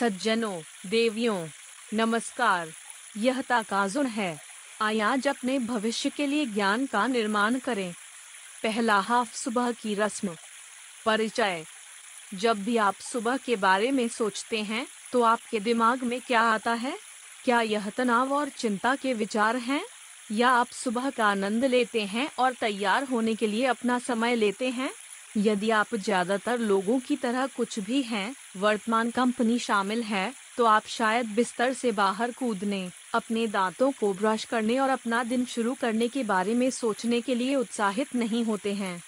सज्जनों, देवियों, नमस्कार, यह ताकाजुन है। आज अपने भविष्य के लिए ज्ञान का निर्माण करें। पहला हाफ़ सुबह की रस्म। परिचय। जब भी आप सुबह के बारे में सोचते हैं तो आपके दिमाग में क्या आता है? क्या यह तनाव और चिंता के विचार हैं? या आप सुबह का आनंद लेते हैं और तैयार होने के लिए अपना समय लेते हैं? यदि आप ज़्यादातर लोगों की तरह कुछ भी हैं, वर्तमान कंपनी शामिल है तो आप शायद बिस्तर से बाहर कूदने अपने दांतों को ब्रश करने और अपना दिन शुरू करने के बारे में सोचने के लिए उत्साहित नहीं होते हैं।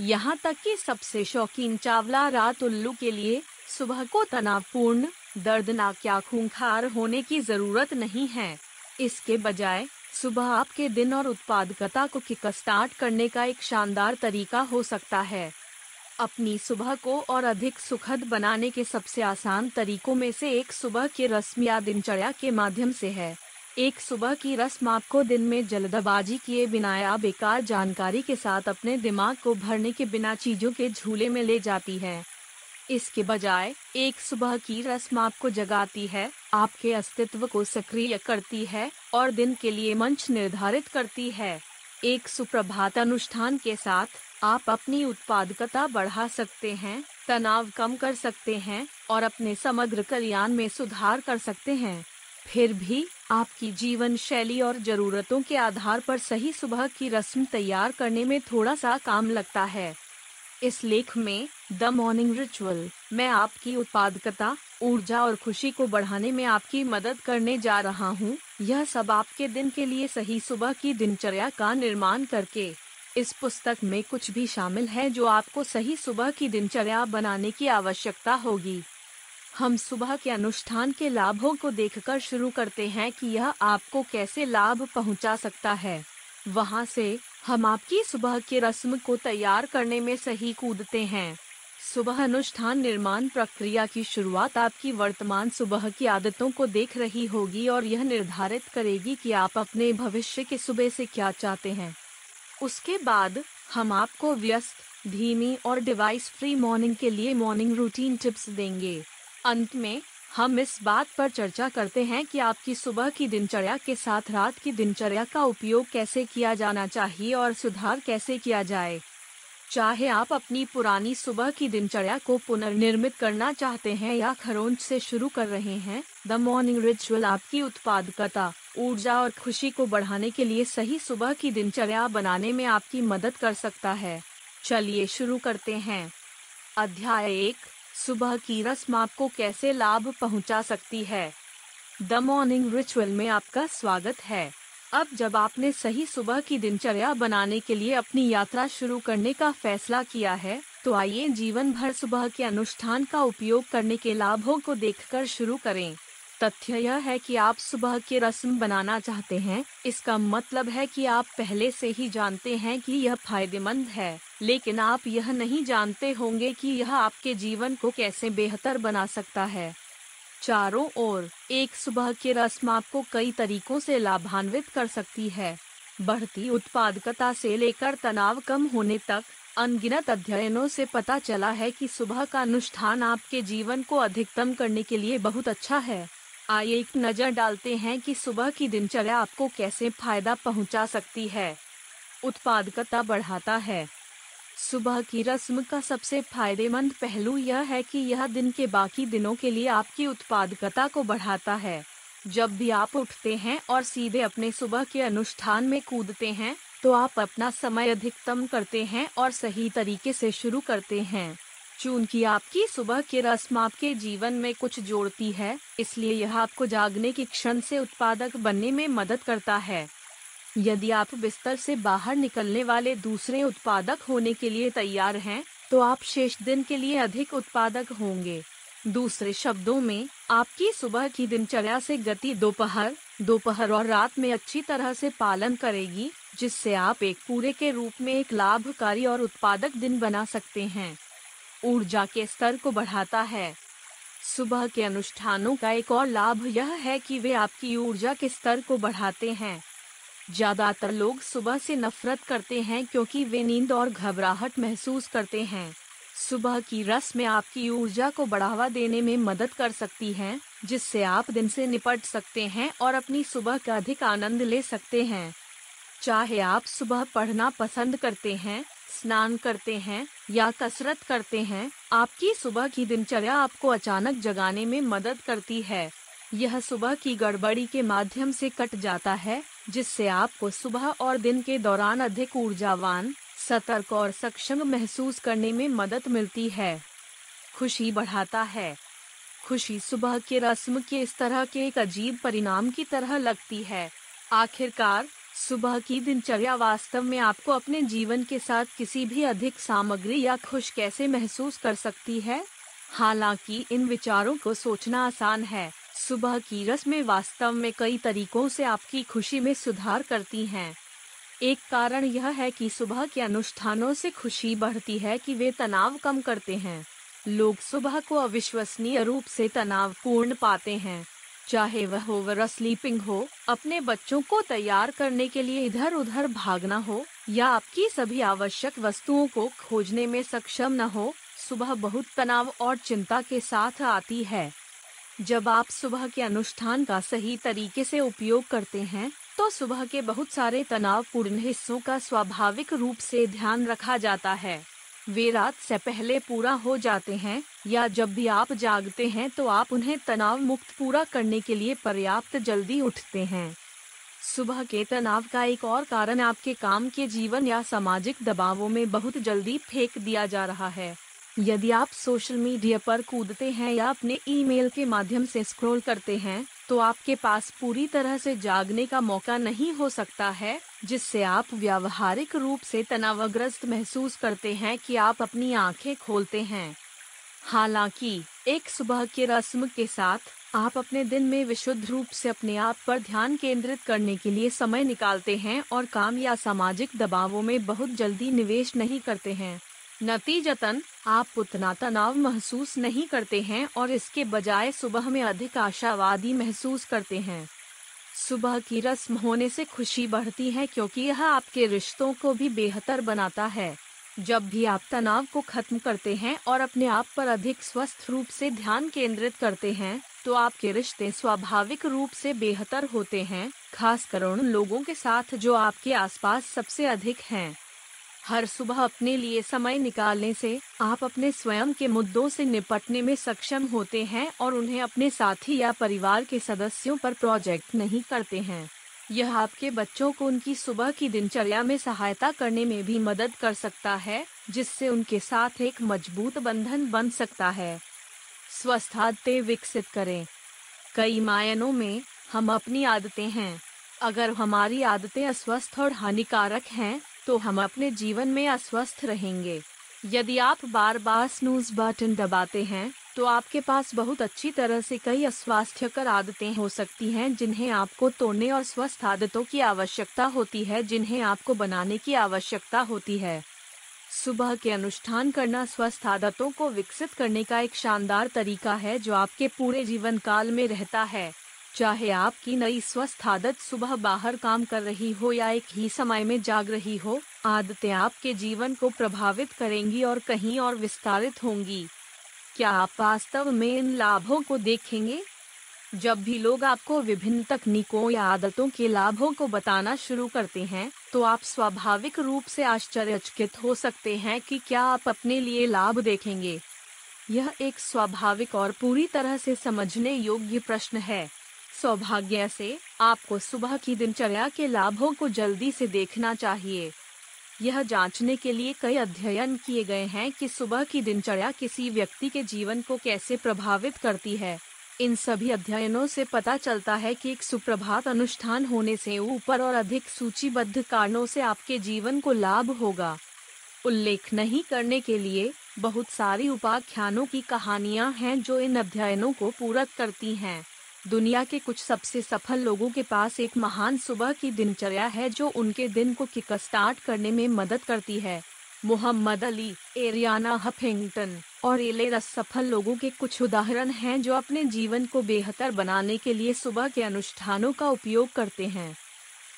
यहाँ तक कि सबसे शौकीन चावला रात उल्लू के लिए सुबह को तनावपूर्ण दर्दनाक या खूंखार होने की ज़रूरत नहीं है। इसके बजाय सुबह आपके दिन और उत्पादकता को किक स्टार्ट करने का एक शानदार तरीका हो सकता है। अपनी सुबह को और अधिक सुखद बनाने के सबसे आसान तरीकों में से एक सुबह की रस्म या दिनचर्या के माध्यम से है। एक सुबह की रस्म आपको दिन में जल्दबाजी किए बिना या बेकार जानकारी के साथ अपने दिमाग को भरने के बिना चीज़ों के झूले में ले जाती है। इसके बजाय, एक सुबह की रस्म आपको जगाती है, आपके अस्तित्व को सक्रिय करती है और दिन के लिए मंच निर्धारित करती है। एक सुप्रभात अनुष्ठान के साथ, आप अपनी उत्पादकता बढ़ा सकते हैं, तनाव कम कर सकते हैं, और अपने समग्र कल्याण में सुधार कर सकते हैं। फिर भी, आपकी जीवन शैली और जरूरतों के आधार पर सही सुबह की रस्म तैयार करने में थोड़ा सा काम लगता है। इस लेख में, द मॉर्निंग रिचुअल मैं आपकी उत्पादकता ऊर्जा और खुशी को बढ़ाने में आपकी मदद करने जा रहा हूँ। यह सब आपके दिन के लिए सही सुबह की दिनचर्या का निर्माण करके। इस पुस्तक में कुछ भी शामिल है जो आपको सही सुबह की दिनचर्या बनाने की आवश्यकता होगी। हम सुबह के अनुष्ठान के लाभों को देखकर शुरू करते हैं कि यह आपको कैसे लाभ पहुँचा सकता है। वहाँ से हम आपकी सुबह की रस्म को तैयार करने में सही कूदते हैं। सुबह अनुष्ठान निर्माण प्रक्रिया की शुरुआत आपकी वर्तमान सुबह की आदतों को देख रही होगी और यह निर्धारित करेगी कि आप अपने भविष्य के सुबह से क्या चाहते हैं। उसके बाद, हम आपको व्यस्त, धीमी और डिवाइस फ्री मॉर्निंग के लिए मॉर्निंग रूटीन टिप्स देंगे। अंत में, हम इस बात पर चर्चा करते हैं कि आपकी सुबह की दिनचर्या के साथ रात की दिनचर्या का उपयोग कैसे किया जाना चाहिए और सुधार कैसे किया जाए। चाहे आप अपनी पुरानी सुबह की दिनचर्या को पुनर्निर्मित करना चाहते हैं या खरोंच से शुरू कर रहे हैं द मॉर्निंग रिचुअल आपकी उत्पादकता, ऊर्जा और खुशी को बढ़ाने के लिए सही सुबह की दिनचर्या बनाने में आपकी मदद कर सकता है। चलिए शुरू करते हैं। अध्याय एक, सुबह की रस्म आपको कैसे लाभ पहुँचा सकती है? द मॉर्निंग रिचुअल में आपका स्वागत है। अब जब आपने सही सुबह की दिनचर्या बनाने के लिए अपनी यात्रा शुरू करने का फैसला किया है तो आइए जीवन भर सुबह के अनुष्ठान का उपयोग करने के लाभों को देखकर शुरू करें। तथ्य यह है कि आप सुबह की रस्म बनाना चाहते हैं, इसका मतलब है कि आप पहले से ही जानते हैं कि यह फ़ायदेमंद है, लेकिन आप यह नहीं जानते होंगे कि यह आपके जीवन को कैसे बेहतर बना सकता है। चारों ओर, एक सुबह की रस्म आपको कई तरीकों से लाभान्वित कर सकती है। बढ़ती उत्पादकता से लेकर तनाव कम होने तक, अनगिनत अध्ययनों से पता चला है कि सुबह का अनुष्ठान आपके जीवन को अधिकतम करने के लिए बहुत अच्छा है। आइए एक नज़र डालते हैं कि सुबह की दिनचर्या आपको कैसे फ़ायदा पहुँचा सकती है। उत्पादकता बढ़ाता है। सुबह की रस्म का सबसे फ़ायदेमंद पहलू यह है कि यह दिन के बाकी दिनों के लिए आपकी उत्पादकता को बढ़ाता है। जब भी आप उठते हैं और सीधे अपने सुबह के अनुष्ठान में कूदते हैं तो आप अपना समय अधिकतम करते हैं और सही तरीके से शुरू करते हैं। चूँकि आपकी सुबह की रस्म आपके जीवन में कुछ जोड़ती है, इसलिए यह आपको जागने के क्षण से उत्पादक बनने में मदद करता है। यदि आप बिस्तर से बाहर निकलने वाले दूसरे उत्पादक होने के लिए तैयार हैं, तो आप शेष दिन के लिए अधिक उत्पादक होंगे। दूसरे शब्दों में आपकी सुबह की दिनचर्या से गति दोपहर दोपहर और रात में अच्छी तरह से पालन करेगी जिससे आप एक पूरे के रूप में एक लाभकारी और उत्पादक दिन बना सकते हैं। ऊर्जा के स्तर को बढ़ाता है। सुबह के अनुष्ठानों का एक और लाभ यह है कि वे आपकी ऊर्जा के स्तर को बढ़ाते हैं। ज़्यादातर लोग सुबह से नफरत करते हैं क्योंकि वे नींद और घबराहट महसूस करते हैं। सुबह की रस्में आपकी ऊर्जा को बढ़ावा देने में मदद कर सकती हैं, जिससे आप दिन से निपट सकते हैं और अपनी सुबह का अधिक आनंद ले सकते हैं। चाहे आप सुबह पढ़ना पसंद करते हैं स्नान करते हैं या कसरत करते हैं आपकी सुबह की दिनचर्या आपको अचानक जगाने में मदद करती है। यह सुबह की गड़बड़ी के माध्यम से कट जाता है, जिससे आपको सुबह और दिन के दौरान अधिक ऊर्जावान, सतर्क और सक्षम महसूस करने में मदद मिलती है। खुशी बढ़ाता है। खुशी सुबह के रस्म के इस तरह के एक अजीब परिणाम की तरह लगती है। आखिरकार, सुबह की दिनचर्या वास्तव में आपको अपने जीवन के साथ किसी भी अधिक सामग्री या खुश कैसे महसूस कर सकती है? हालाँकि, इन विचारों को सोचना आसान है। सुबह की रस्में वास्तव में कई तरीकों से आपकी खुशी में सुधार करती हैं। एक कारण यह है कि सुबह के अनुष्ठानों से खुशी बढ़ती है कि वे तनाव कम करते हैं। लोग सुबह को अविश्वसनीय रूप से तनावपूर्ण पाते हैं। चाहे वह ओवर स्लीपिंग हो, अपने बच्चों को तैयार करने के लिए इधर उधर भागना हो, या आपकी सभी आवश्यक वस्तुओं को खोजने में सक्षम न हो, सुबह बहुत तनाव और चिंता के साथ आती है। जब आप सुबह के अनुष्ठान का सही तरीके से उपयोग करते हैं तो सुबह के बहुत सारे तनावपूर्ण हिस्सों का स्वाभाविक रूप से ध्यान रखा जाता है। वे रात से पहले पूरा हो जाते हैं, या जब भी आप जागते हैं तो आप उन्हें तनाव मुक्त पूरा करने के लिए पर्याप्त जल्दी उठते हैं। सुबह के तनाव का एक और कारण आपके काम के जीवन या सामाजिक दबावों में बहुत जल्दी फेंक दिया जा रहा है। यदि आप सोशल मीडिया पर कूदते हैं या अपने ईमेल के माध्यम से स्क्रॉल करते हैं तो आपके पास पूरी तरह से जागने का मौका नहीं हो सकता है, जिससे आप व्यावहारिक रूप से तनावग्रस्त महसूस करते हैं कि आप अपनी आँखें खोलते हैं। हालाँकि, एक सुबह के रस्म के साथ, आप अपने दिन में विशुद्ध रूप से अपने आप पर ध्यान केंद्रित करने के लिए समय निकालते हैं और काम या सामाजिक दबावों में बहुत जल्दी निवेश नहीं करते हैं। नतीजतन, आप उतना तनाव महसूस नहीं करते हैं और इसके बजाय सुबह में अधिक आशावादी महसूस करते हैं। सुबह की रस्म होने से खुशी बढ़ती है क्योंकि यह आपके रिश्तों को भी बेहतर बनाता है। जब भी आप तनाव को खत्म करते हैं और अपने आप पर अधिक स्वस्थ रूप से ध्यान केंद्रित करते हैं तो आपके रिश्ते स्वाभाविक रूप से बेहतर होते हैं, खासकर उन लोगों के साथ जो आपके आसपास सबसे अधिक हैं। हर सुबह अपने लिए समय निकालने से आप अपने स्वयं के मुद्दों से निपटने में सक्षम होते हैं और उन्हें अपने साथी या परिवार के सदस्यों पर प्रोजेक्ट नहीं करते हैं। यह आपके बच्चों को उनकी सुबह की दिनचर्या में सहायता करने में भी मदद कर सकता है, जिससे उनके साथ एक मज़बूत बंधन बन सकता है। स्वस्थ आदतें विकसित करें। कई मायनों में हम अपनी आदतें हैं। अगर हमारी आदतें अस्वस्थ और हानिकारक हैं तो हम अपने जीवन में अस्वस्थ रहेंगे। यदि आप बार बार स्नूज बटन दबाते हैं तो आपके पास बहुत अच्छी तरह से कई अस्वास्थ्यकर आदतें हो सकती हैं जिन्हें आपको तोड़ने और स्वस्थ आदतों की आवश्यकता होती है, जिन्हें आपको बनाने की आवश्यकता होती है। सुबह के अनुष्ठान करना स्वस्थ आदतों को विकसित करने का एक शानदार तरीका है जो आपके पूरे जीवन काल में रहता है। चाहे आपकी नई स्वस्थ आदत सुबह बाहर काम कर रही हो या एक ही समय में जाग रही हो, आदतें आपके जीवन को प्रभावित करेंगी और कहीं और विस्तारित होंगी। क्या आप वास्तव में इन लाभों को देखेंगे? जब भी लोग आपको विभिन्न तकनीकों या आदतों के लाभों को बताना शुरू करते हैं तो आप स्वाभाविक रूप से आश्चर्यचकित हो सकते हैं कि क्या आप अपने लिए लाभ देखेंगे। यह एक स्वाभाविक और पूरी तरह से समझने योग्य प्रश्न है। सौभाग्य से आपको सुबह की दिनचर्या के लाभों को जल्दी से देखना चाहिए। यह जांचने के लिए कई अध्ययन किए गए हैं कि सुबह की दिनचर्या किसी व्यक्ति के जीवन को कैसे प्रभावित करती है। इन सभी अध्ययनों से पता चलता है कि एक सुप्रभात अनुष्ठान होने से ऊपर और अधिक सूचीबद्ध कारणों से आपके जीवन को लाभ होगा। उल्लेख नहीं करने के लिए बहुत सारी उपाख्यानों की कहानियाँ हैं जो इन अध्ययनों को पूरक करती हैं। दुनिया के कुछ सबसे सफल लोगों के पास एक महान सुबह की दिनचर्या है जो उनके दिन को किक स्टार्ट करने में मदद करती है। मोहम्मद अली, एरियाना हफिंगटन और एलेरस सफल लोगों के कुछ उदाहरण हैं जो अपने जीवन को बेहतर बनाने के लिए सुबह के अनुष्ठानों का उपयोग करते हैं।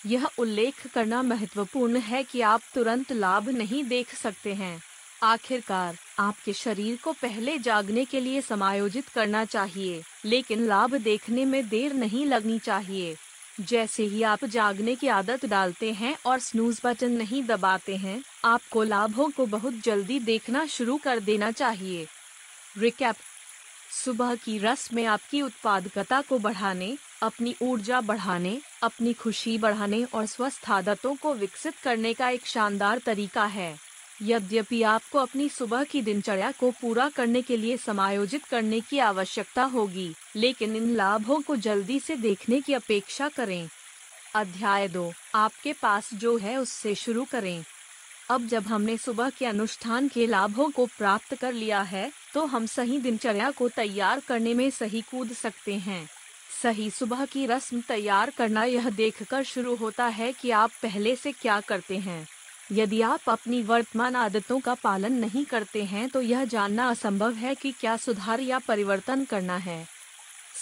यह उल्लेख करना महत्वपूर्ण है कि आप तुरंत लाभ नहीं देख सकते हैं। आखिरकार, आपके शरीर को पहले जागने के लिए समायोजित करना चाहिए, लेकिन लाभ देखने में देर नहीं लगनी चाहिए। जैसे ही आप जागने की आदत डालते हैं और स्नूज बटन नहीं दबाते हैं, आपको लाभों को बहुत जल्दी देखना शुरू कर देना चाहिए। रिकैप सुबह की रस में आपकी उत्पादकता को बढ़ाने, अपनी ऊर्जा बढ़ाने, अपनी खुशी बढ़ाने और स्वस्थ आदतों को विकसित करने का एक शानदार तरीका है। यद्यपि आपको अपनी सुबह की दिनचर्या को पूरा करने के लिए समायोजित करने की आवश्यकता होगी, लेकिन इन लाभों को जल्दी से देखने की अपेक्षा करें। अध्याय दो, आपके पास जो है उससे शुरू करें। अब जब हमने सुबह के अनुष्ठान के लाभों को प्राप्त कर लिया है तो हम सही दिनचर्या को तैयार करने में सही कूद सकते हैं। सही सुबह की रस्म तैयार करना यह देखकर शुरू होता है कि आप पहले से क्या करते हैं। यदि आप अपनी वर्तमान आदतों का पालन नहीं करते हैं तो यह जानना असंभव है कि क्या सुधार या परिवर्तन करना है।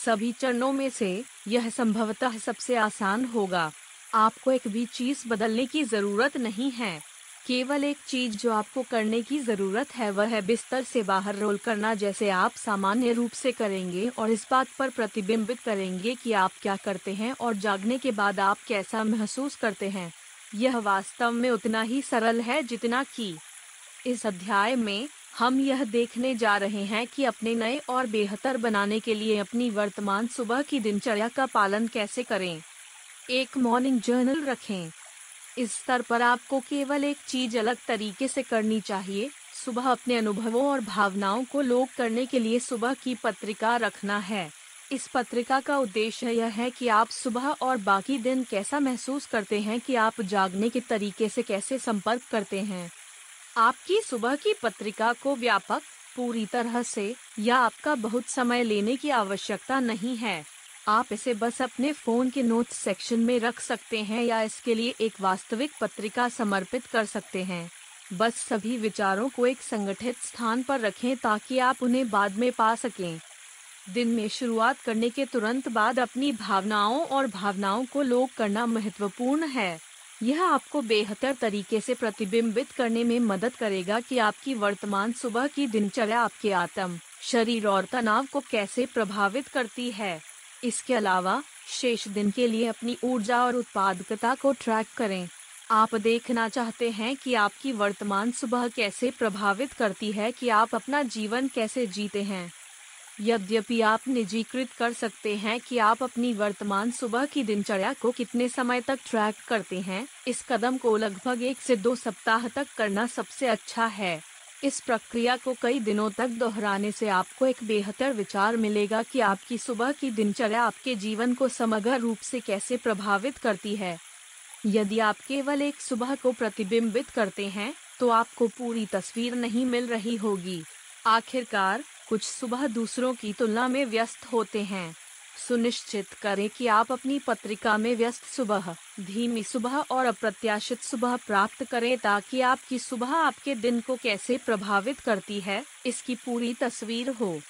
सभी चरणों में से यह संभवतः सबसे आसान होगा। आपको एक भी चीज़ बदलने की ज़रूरत नहीं है। केवल एक चीज़ जो आपको करने की ज़रूरत है, वह है बिस्तर से बाहर रोल करना, जैसे आप सामान्य रूप से करेंगे और इस बात पर प्रतिबिंबित करेंगे कि आप क्या करते हैं और जागने के बाद आप कैसा महसूस करते हैं। यह वास्तव में उतना ही सरल है जितना कि इस अध्याय में हम यह देखने जा रहे हैं कि अपने नए और बेहतर बनाने के लिए अपनी वर्तमान सुबह की दिनचर्या का पालन कैसे करें। एक मॉर्निंग जर्नल रखें। इस स्तर पर आपको केवल एक चीज़ अलग तरीके से करनी चाहिए, सुबह अपने अनुभवों और भावनाओं को लोग करने के लिए सुबह की पत्रिका रखना है। इस पत्रिका का उद्देश्य यह है कि आप सुबह और बाकी दिन कैसा महसूस करते हैं कि आप जागने के तरीके से कैसे संपर्क करते हैं। आपकी सुबह की पत्रिका को व्यापक, पूरी तरह से, या आपका बहुत समय लेने की आवश्यकता नहीं है। आप इसे बस अपने फ़ोन के नोट सेक्शन में रख सकते हैं या इसके लिए एक वास्तविक पत्रिका समर्पित कर सकते हैं। बस सभी विचारों को एक संगठित स्थान पर रखें ताकि आप उन्हें बाद में पा सकें। दिन में शुरुआत करने के तुरंत बाद अपनी भावनाओं और भावनाओं को लोग करना महत्वपूर्ण है। यह आपको बेहतर तरीके से प्रतिबिंबित करने में मदद करेगा कि आपकी वर्तमान सुबह की दिनचर्या आपके आत्म, शरीर और तनाव को कैसे प्रभावित करती है। इसके अलावा, शेष दिन के लिए अपनी ऊर्जा और उत्पादकता को ट्रैक करें। आप देखना चाहते हैं कि आपकी वर्तमान सुबह कैसे प्रभावित करती है कि आप अपना जीवन कैसे जीते हैं। यद्यपि आप निजीकृत कर सकते हैं कि आप अपनी वर्तमान सुबह की दिनचर्या को कितने समय तक ट्रैक करते हैं, इस कदम को लगभग एक से दो सप्ताह तक करना सबसे अच्छा है। इस प्रक्रिया को कई दिनों तक दोहराने से आपको एक बेहतर विचार मिलेगा कि आपकी सुबह की दिनचर्या आपके जीवन को समग्र रूप से कैसे प्रभावित करती है। यदि आप केवल एक सुबह को प्रतिबिंबित करते हैं तो आपको पूरी तस्वीर नहीं मिल रही होगी। आखिरकार कुछ सुबह दूसरों की तुलना में व्यस्त होते हैं। सुनिश्चित करें कि आप अपनी पत्रिका में व्यस्त सुबह, धीमी सुबह और अप्रत्याशित सुबह प्राप्त करें ताकि आपकी सुबह आपके दिन को कैसे प्रभावित करती है, इसकी पूरी तस्वीर हो।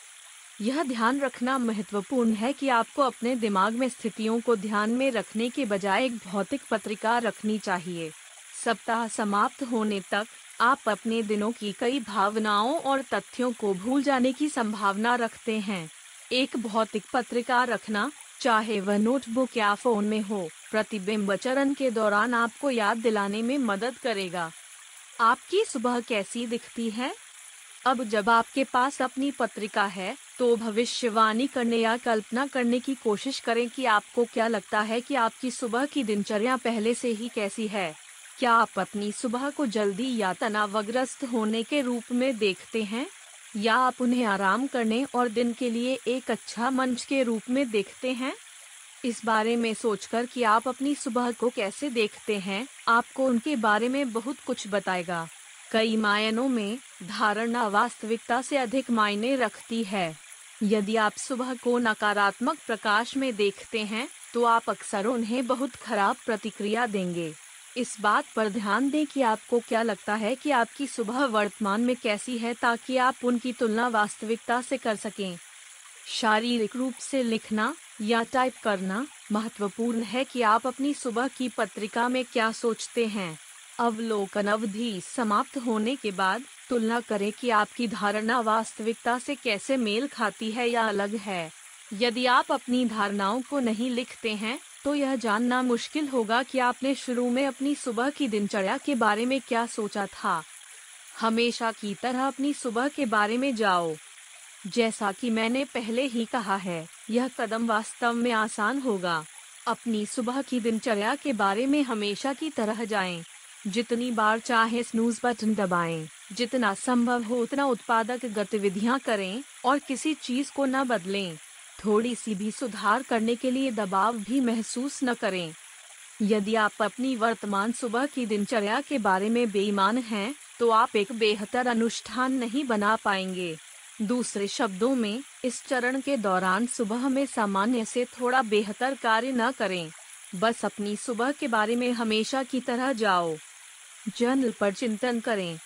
यह ध्यान रखना महत्वपूर्ण है कि आपको अपने दिमाग में स्थितियों को ध्यान में रखने के बजाय एक भौतिक पत्रिका रखनी चाहिए। सप्ताह समाप्त होने तक आप अपने दिनों की कई भावनाओं और तथ्यों को भूल जाने की संभावना रखते हैं। एक भौतिक पत्रिका रखना, चाहे वह नोटबुक या फ़ोन में हो, प्रतिबिंब चरण के दौरान आपको याद दिलाने में मदद करेगा। आपकी सुबह कैसी दिखती है? अब जब आपके पास अपनी पत्रिका है तो भविष्यवाणी करने या कल्पना करने की कोशिश करें कि आपको क्या लगता है कि आपकी सुबह की दिनचर्या पहले से ही कैसी है। क्या आप अपनी सुबह को जल्दी या तनावग्रस्त होने के रूप में देखते हैं? या आप उन्हें आराम करने और दिन के लिए एक अच्छा मंच के रूप में देखते हैं? इस बारे में सोचकर कि आप अपनी सुबह को कैसे देखते हैं, आपको उनके बारे में बहुत कुछ बताएगा। कई मायनों में, धारणा वास्तविकता से अधिक मायने रखती है। यदि आप सुबह को नकारात्मक प्रकाश में देखते हैं तो आप अक्सर उन्हें बहुत खराब प्रतिक्रिया देंगे। इस बात पर ध्यान दें कि आपको क्या लगता है कि आपकी सुबह वर्तमान में कैसी है ताकि आप उनकी तुलना वास्तविकता से कर सकें? शारीरिक रूप से लिखना या टाइप करना महत्वपूर्ण है कि आप अपनी सुबह की पत्रिका में क्या सोचते हैं। अवलोकन अवधि समाप्त होने के बाद तुलना करें कि आपकी धारणा वास्तविकता से कैसे मेल खाती है या अलग है। यदि आप अपनी धारणाओं को नहीं लिखते हैं तो यह जानना मुश्किल होगा कि आपने शुरू में अपनी सुबह की दिनचर्या के बारे में क्या सोचा था। हमेशा की तरह अपनी सुबह के बारे में जाओ। जैसा कि मैंने पहले ही कहा है यह कदम वास्तव में आसान होगा। अपनी सुबह की दिनचर्या के बारे में हमेशा की तरह जाएँ। जितनी बार चाहे स्नूज बटन दबाएँ, जितना संभव हो उतना उत्पादक गतिविधियाँ करें और किसी चीज़ को न बदलें। थोड़ी सी भी सुधार करने के लिए दबाव भी महसूस न करें। यदि आप अपनी वर्तमान सुबह की दिनचर्या के बारे में बेईमान हैं, तो आप एक बेहतर अनुष्ठान नहीं बना पाएँगे। दूसरे शब्दों में इस चरण के दौरान सुबह में सामान्य से थोड़ा बेहतर कार्य न करें। बस अपनी सुबह के बारे में हमेशा की तरह जाओ। जर्नल पर चिंतन करें।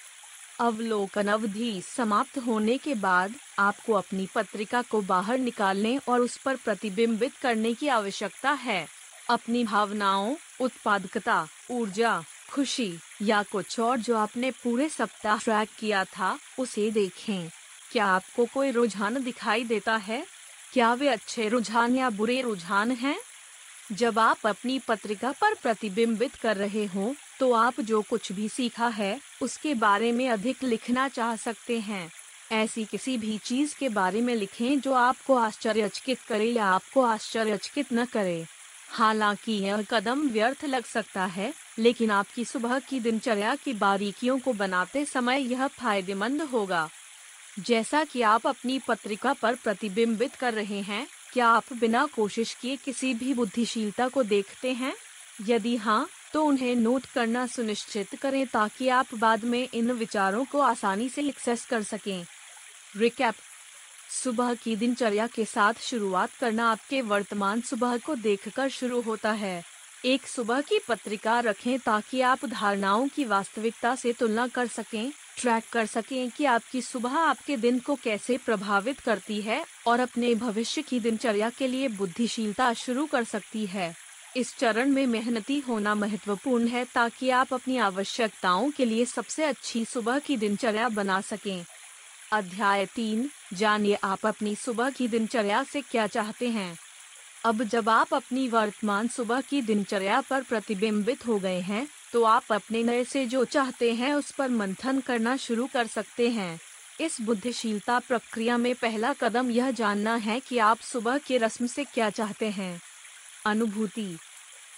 अवलोकन अवधि समाप्त होने के बाद आपको अपनी पत्रिका को बाहर निकालने और उस पर प्रतिबिंबित करने की आवश्यकता है। अपनी भावनाओं, उत्पादकता, ऊर्जा, खुशी या कुछ और जो आपने पूरे सप्ताह ट्रैक किया था, उसे देखें। क्या आपको कोई रुझान दिखाई देता है? क्या वे अच्छे रुझान या बुरे रुझान हैं? जब आप अपनी पत्रिका पर प्रतिबिंबित कर रहे हो तो आप जो कुछ भी सीखा है, उसके बारे में अधिक लिखना चाह सकते हैं। ऐसी किसी भी चीज़ के बारे में लिखें जो आपको आश्चर्यचकित करे या आपको आश्चर्यचकित न करे। हालाँकि यह कदम व्यर्थ लग सकता है, लेकिन आपकी सुबह की दिनचर्या की बारीकियों को बनाते समय यह फ़ायदेमंद होगा। जैसा कि आप अपनी पत्रिका पर प्रतिबिंबित कर रहे हैं, क्या आप बिना कोशिश किए किसी भी बुद्धिशीलता को देखते हैं? यदि हाँ तो उन्हें नोट करना सुनिश्चित करें ताकि आप बाद में इन विचारों को आसानी से एक्सेस कर सकें। रिकैप सुबह की दिनचर्या के साथ शुरुआत करना आपके वर्तमान सुबह को देखकर शुरू होता है। एक सुबह की पत्रिका रखें ताकि आप धारणाओं की वास्तविकता से तुलना कर सकें ट्रैक कर सकें कि आपकी सुबह आपके दिन को कैसे प्रभावित करती है और अपने भविष्य की दिनचर्या के लिए बुद्धिशीलता शुरू कर सकती है। इस चरण में मेहनती होना महत्वपूर्ण है ताकि आप अपनी आवश्यकताओं के लिए सबसे अच्छी सुबह की दिनचर्या बना सकें। अध्याय तीन, जानिए आप अपनी सुबह की दिनचर्या से क्या चाहते हैं। अब जब आप अपनी वर्तमान सुबह की दिनचर्या पर प्रतिबिंबित हो गए हैं तो आप अपने नए से जो चाहते हैं उस पर मंथन करना शुरू कर सकते हैं। इस बुद्धिशीलता प्रक्रिया में पहला कदम यह जानना है कि आप सुबह के रस्म से क्या चाहते हैं। अनुभूति।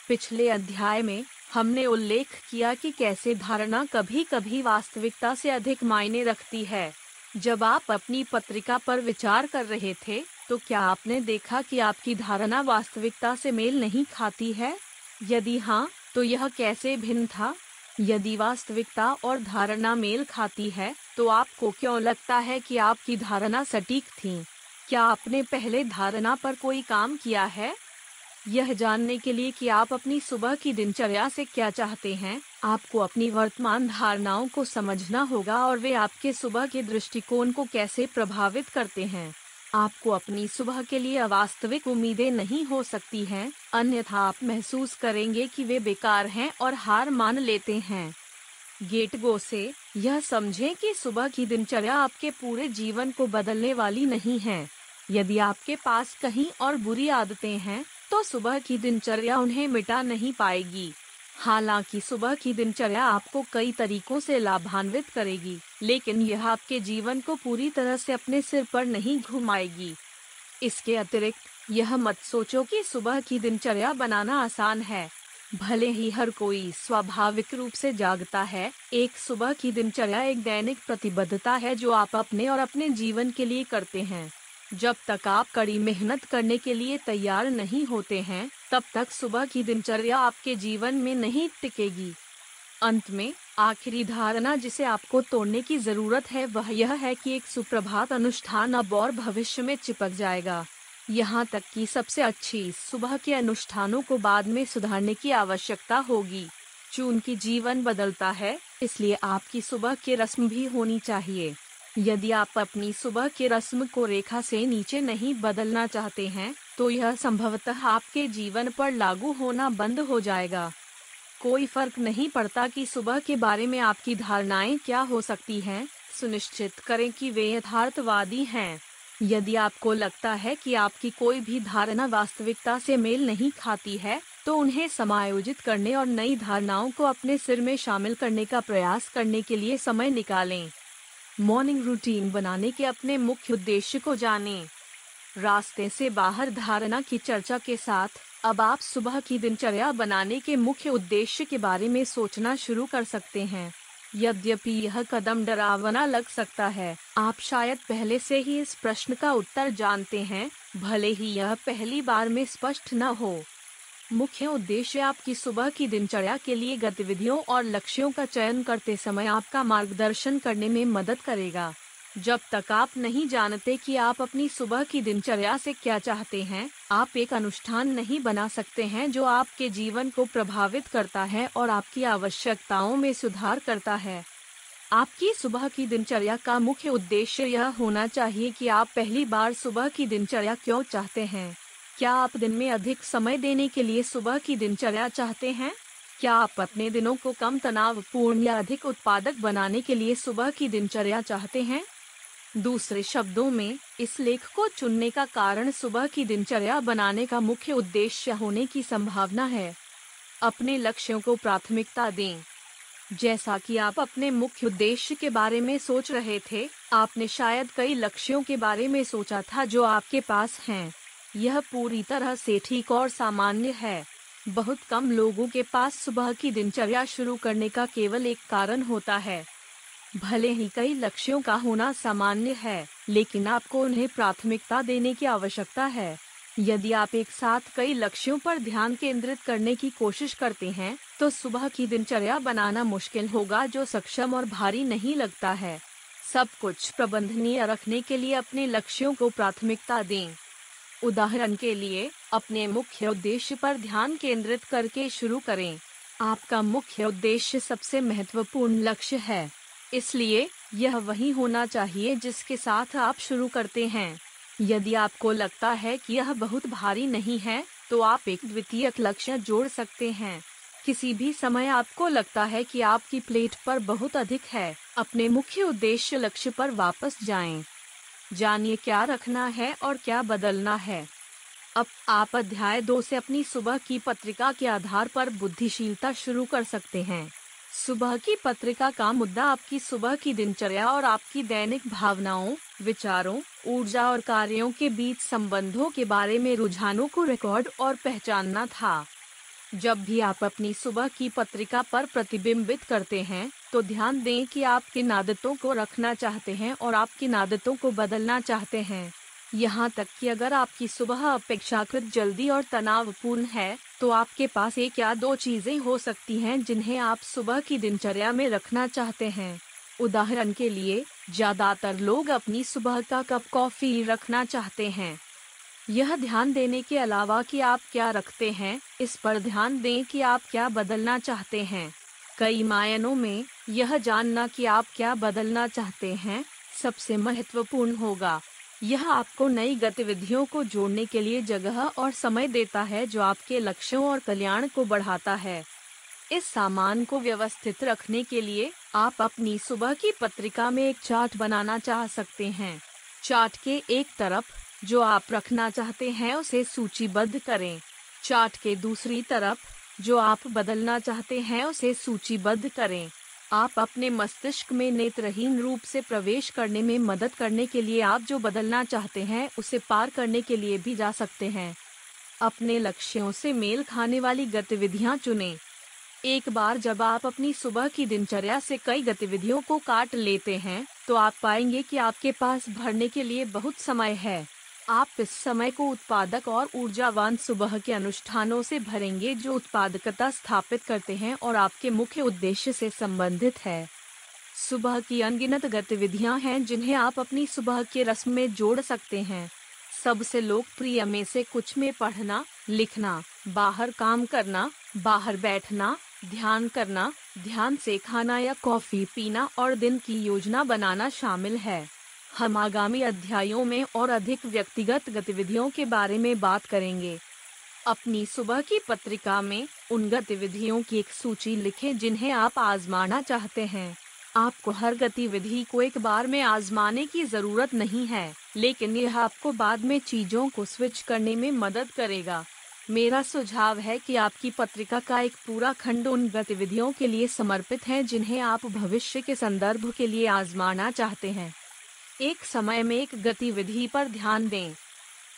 पिछले अध्याय में हमने उल्लेख किया कि कैसे धारणा कभी कभी वास्तविकता से अधिक मायने रखती है। जब आप अपनी पत्रिका पर विचार कर रहे थे तो क्या आपने देखा कि आपकी धारणा वास्तविकता से मेल नहीं खाती है? यदि हाँ तो यह कैसे भिन्न था? यदि वास्तविकता और धारणा मेल खाती है तो आपको क्यों लगता है कि आपकी धारणा सटीक थी? क्या आपने पहले धारणा पर कोई काम किया है? यह जानने के लिए कि आप अपनी सुबह की दिनचर्या से क्या चाहते हैं। आपको अपनी वर्तमान धारणाओं को समझना होगा और वे आपके सुबह के दृष्टिकोण को कैसे प्रभावित करते हैं। आपको अपनी सुबह के लिए अवास्तविक उम्मीदें नहीं हो सकती हैं, अन्यथा आप महसूस करेंगे कि वे बेकार हैं और हार मान लेते हैं। गेट गो से यह समझें कि सुबह की दिनचर्या आपके पूरे जीवन को बदलने वाली नहीं है। यदि आपके पास कहीं और बुरी आदतें हैं तो सुबह की दिनचर्या उन्हें मिटा नहीं पाएगी। हालाँकि सुबह की दिनचर्या आपको कई तरीकों से लाभान्वित करेगी, लेकिन यह आपके जीवन को पूरी तरह से अपने सिर पर नहीं घुमाएगी। इसके अतिरिक्त, यह मत सोचो कि सुबह की दिनचर्या बनाना आसान है। भले ही हर कोई स्वाभाविक रूप से जागता है, एक सुबह की दिनचर्या एक दैनिक प्रतिबद्धता है जो आप अपने और अपने जीवन के लिए करते हैं। जब तक आप कड़ी मेहनत करने के लिए तैयार नहीं होते हैं, तब तक सुबह की दिनचर्या आपके जीवन में नहीं टिकेगी। अंत में, आखिरी धारणा जिसे आपको तोड़ने की ज़रूरत है, वह यह है कि एक सुप्रभात अनुष्ठान अब और भविष्य में चिपक जाएगा। यहाँ तक कि सबसे अच्छी सुबह के अनुष्ठानों को बाद में सुधारने की आवश्यकता होगी। चूँकि जीवन बदलता है, इसलिए आपकी सुबह की रस्म भी होनी चाहिए। यदि आप अपनी सुबह की रस्म को रेखा से नीचे नहीं बदलना चाहते हैं तो यह संभवतः आपके जीवन पर लागू होना बंद हो जाएगा। कोई फ़र्क नहीं पड़ता कि सुबह के बारे में आपकी धारणाएँ क्या हो सकती हैं। सुनिश्चित करें कि वे यथार्थवादी हैं। यदि आपको लगता है कि आपकी कोई भी धारणा वास्तविकता से मेल नहीं खाती है तो उन्हें समायोजित करने और नई धारणाओं को अपने सिर में शामिल करने का प्रयास करने के लिए समय निकालें। मॉर्निंग रूटीन बनाने के अपने मुख्य उद्देश्य को जानें। रास्ते से बाहर धारणा की चर्चा के साथ, अब आप सुबह की दिनचर्या बनाने के मुख्य उद्देश्य के बारे में सोचना शुरू कर सकते हैं यद्यपि यह कदम डरावना लग सकता है, आप शायद पहले से ही इस प्रश्न का उत्तर जानते हैं, भले ही यह पहली बार में स्पष्ट न हो मुख्य उद्देश्य आपकी सुबह की दिनचर्या के लिए गतिविधियों और लक्ष्यों का चयन करते समय आपका मार्गदर्शन करने में मदद करेगा। जब तक आप नहीं जानते कि आप अपनी सुबह की दिनचर्या से क्या चाहते हैं, आप एक अनुष्ठान नहीं बना सकते हैं जो आपके जीवन को प्रभावित करता है और आपकी आवश्यकताओं में सुधार करता है। आपकी सुबह की दिनचर्या का मुख्य उद्देश्य यह होना चाहिए कि आप पहली बार सुबह की दिनचर्या क्यों चाहते हैं। क्या आप दिन में अधिक समय देने के लिए सुबह की दिनचर्या चाहते हैं? क्या आप अपने दिनों को कम तनावपूर्ण या अधिक उत्पादक बनाने के लिए सुबह की दिनचर्या चाहते हैं? दूसरे शब्दों में, इस लेख को चुनने का कारण सुबह की दिनचर्या बनाने का मुख्य उद्देश्य होने की संभावना है। अपने लक्ष्यों को प्राथमिकता दें। जैसा कि आप अपने मुख्य उद्देश्य के बारे में सोच रहे थे, आपने शायद कई लक्ष्यों के बारे में सोचा था जो आपके पास हैं। यह पूरी तरह से ठीक और सामान्य है। बहुत कम लोगों के पास सुबह की दिनचर्या शुरू करने का केवल एक कारण होता है। भले ही कई लक्ष्यों का होना सामान्य है, लेकिन आपको उन्हें प्राथमिकता देने की आवश्यकता है। यदि आप एक साथ कई लक्ष्यों पर ध्यान केंद्रित करने की कोशिश करते हैं तो सुबह की दिनचर्या बनाना मुश्किल होगा जो सक्षम और भारी नहीं लगता है। सब कुछ प्रबंधनीय रखने के लिए अपने लक्ष्यों को प्राथमिकता दें। उदाहरण के लिए, अपने मुख्य उद्देश्य पर ध्यान केंद्रित करके शुरू करें। आपका मुख्य उद्देश्य सबसे महत्वपूर्ण लक्ष्य है। इसलिए, यह वही होना चाहिए जिसके साथ आप शुरू करते हैं। यदि आपको लगता है कि यह बहुत भारी नहीं है तो आप एक द्वितीय लक्ष्य जोड़ सकते हैं। किसी भी समय आपको लगता है कि आपकी प्लेट पर बहुत अधिक है, अपने मुख्य उद्देश्य लक्ष्य पर वापस जाएँ। जानिए क्या रखना है और क्या बदलना है। अब आप अध्याय दो से अपनी सुबह की पत्रिका के आधार पर बुद्धिशीलता शुरू कर सकते हैं। सुबह की पत्रिका का मुद्दा आपकी सुबह की दिनचर्या और आपकी दैनिक भावनाओं, विचारों, ऊर्जा और कार्यों के बीच संबंधों के बारे में रुझानों को रिकॉर्ड और पहचानना था। जब भी आप अपनी सुबह की पत्रिका पर प्रतिबिंबित करते हैं तो ध्यान दें कि आप किन आदतों को रखना चाहते हैं और आप किन आदतों को बदलना चाहते हैं। यहाँ तक कि अगर आपकी सुबह अपेक्षाकृत जल्दी और तनावपूर्ण है तो आपके पास एक या दो चीज़ें हो सकती हैं जिन्हें आप सुबह की दिनचर्या में रखना चाहते हैं। उदाहरण के लिए, ज़्यादातर लोग अपनी सुबह का कप कॉफ़ी रखना चाहते हैं। यह ध्यान देने के अलावा कि आप क्या रखते हैं, इस पर ध्यान दें कि आप क्या बदलना चाहते हैं। कई मायनों में यह जानना कि आप क्या बदलना चाहते हैं, सबसे महत्वपूर्ण होगा। यह आपको नई गतिविधियों को जोड़ने के लिए जगह और समय देता है जो आपके लक्ष्यों और कल्याण को बढ़ाता है। इस सामान को व्यवस्थित रखने के लिए आप अपनी सुबह की पत्रिका में एक चार्ट बनाना चाह सकते हैं। चार्ट के एक तरफ़ जो आप रखना चाहते हैं उसे सूचीबद्ध करें। चार्ट के दूसरी तरफ़ जो आप बदलना चाहते हैं उसे सूचीबद्ध करें। आप अपने मस्तिष्क में नेत्रहीन रूप से प्रवेश करने में मदद करने के लिए आप जो बदलना चाहते हैं, उसे पार करने के लिए भी जा सकते हैं। अपने लक्ष्यों से मेल खाने वाली गतिविधियाँ चुनें। एक बार जब आप अपनी सुबह की दिनचर्या से कई गतिविधियों को काट लेते हैं तो आप पाएँगे कि आपके पास भरने के लिए बहुत समय है। आप इस समय को उत्पादक और ऊर्जावान सुबह के अनुष्ठानों से भरेंगे जो उत्पादकता स्थापित करते हैं और आपके मुख्य उद्देश्य से संबंधित है। सुबह की अनगिनत गतिविधियाँ हैं जिन्हें आप अपनी सुबह के रस्म में जोड़ सकते हैं। सबसे लोकप्रिय में से कुछ में पढ़ना, लिखना, बाहर काम करना, बाहर बैठना, ध्यान करना, ध्यान से खाना या कॉफ़ी पीना और दिन की योजना बनाना शामिल है। हम आगामी अध्यायों में और अधिक व्यक्तिगत गतिविधियों के बारे में बात करेंगे। अपनी सुबह की पत्रिका में उन गतिविधियों की एक सूची लिखें जिन्हें आप आजमाना चाहते हैं। आपको हर गतिविधि को एक बार में आजमाने की ज़रूरत नहीं है, लेकिन यह आपको बाद में चीज़ों को स्विच करने में मदद करेगा। मेरा सुझाव है कि आपकी पत्रिका का एक पूरा खंड उन गतिविधियों के लिए समर्पित है जिन्हें आप भविष्य के संदर्भ के लिए आजमाना चाहते हैं। एक समय में एक गतिविधि पर ध्यान दें।